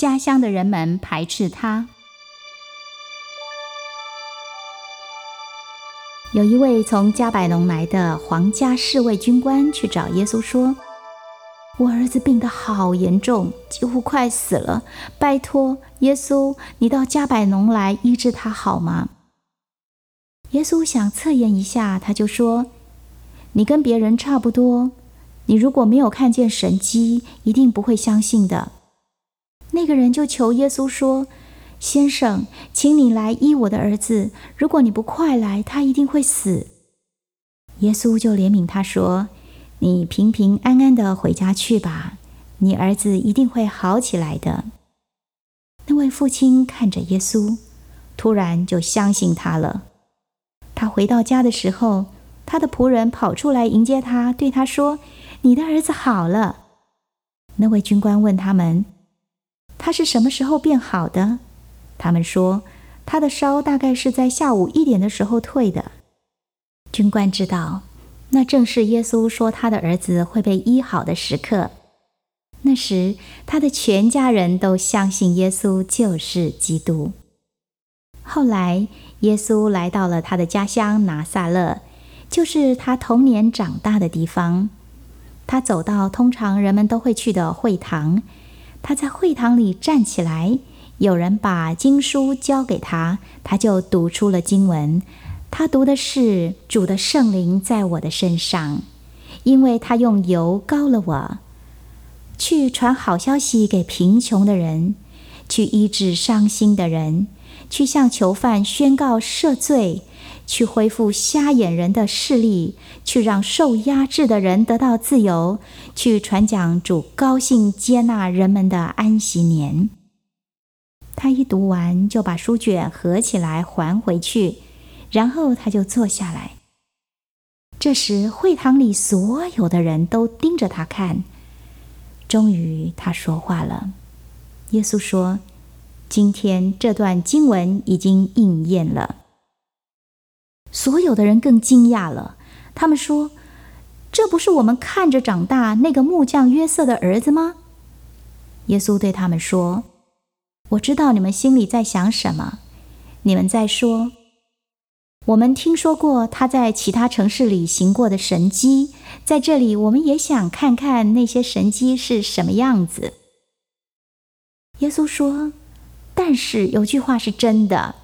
家乡的人们排斥他。有一位从加百农来的皇家侍卫军官去找耶稣说：“我儿子病得好严重，几乎快死了，拜托耶稣，你到加百农来医治他好吗？”耶稣想测验一下，他就说：“你跟别人差不多，你如果没有看见神迹，一定不会相信的。”那个人就求耶稣说。先生，请你来医我的儿子。如果你不快来，他一定会死。耶稣就怜悯他说：“你平平安安的回家去吧，你儿子一定会好起来的。”那位父亲看着耶稣，突然就相信他了。他回到家的时候，他的仆人跑出来迎接他，对他说：“你的儿子好了。”那位军官问他们：“他是什么时候变好的？”他们说，他的烧大概是在下午一点的时候退的。军官知道，那正是耶稣说他的儿子会被医好的时刻。那时，他的全家人都相信耶稣就是基督。后来，耶稣来到了他的家乡拿撒勒，就是他童年长大的地方。他走到通常人们都会去的会堂，他在会堂里站起来。有人把经书交给他，他就读出了经文。他读的是主的圣灵在我的身上，因为他用油膏了我，去传好消息给贫穷的人，去医治伤心的人，去向囚犯宣告赦罪，去恢复瞎眼人的视力，去让受压制的人得到自由，去传讲主高兴接纳人们的安息年。他一读完，就把书卷合起来还回去，然后他就坐下来。这时，会堂里所有的人都盯着他看。终于，他说话了。耶稣说：“今天这段经文已经应验了。”所有的人更惊讶了。他们说：“这不是我们看着长大那个木匠约瑟的儿子吗？”耶稣对他们说。我知道你们心里在想什么。你们在说，我们听说过他在其他城市里行过的神迹，在这里我们也想看看那些神迹是什么样子。耶稣说：“但是有句话是真的，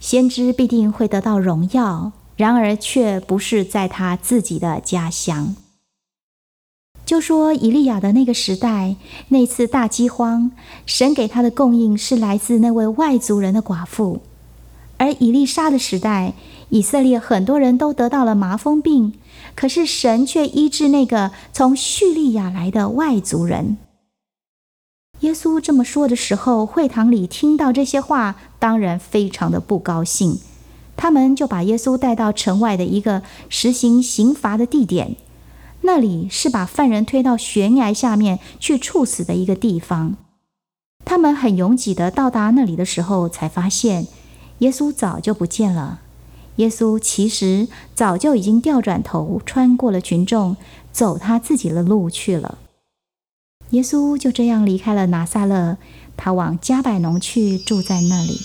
先知必定会得到荣耀，然而却不是在他自己的家乡。”就说以利亚的那个时代，那次大饥荒，神给他的供应是来自那位外族人的寡妇；而以利沙的时代，以色列很多人都得到了麻风病，可是神却医治那个从叙利亚来的外族人。耶稣这么说的时候，会堂里听到这些话，当然非常的不高兴，他们就把耶稣带到城外的一个实行刑罚的地点。那里是把犯人推到悬崖下面去处死的一个地方。他们很拥挤的到达那里的时候，才发现耶稣早就不见了。耶稣其实早就已经调转头，穿过了群众，走他自己的路去了。耶稣就这样离开了拿撒勒，他往加百农去，住在那里。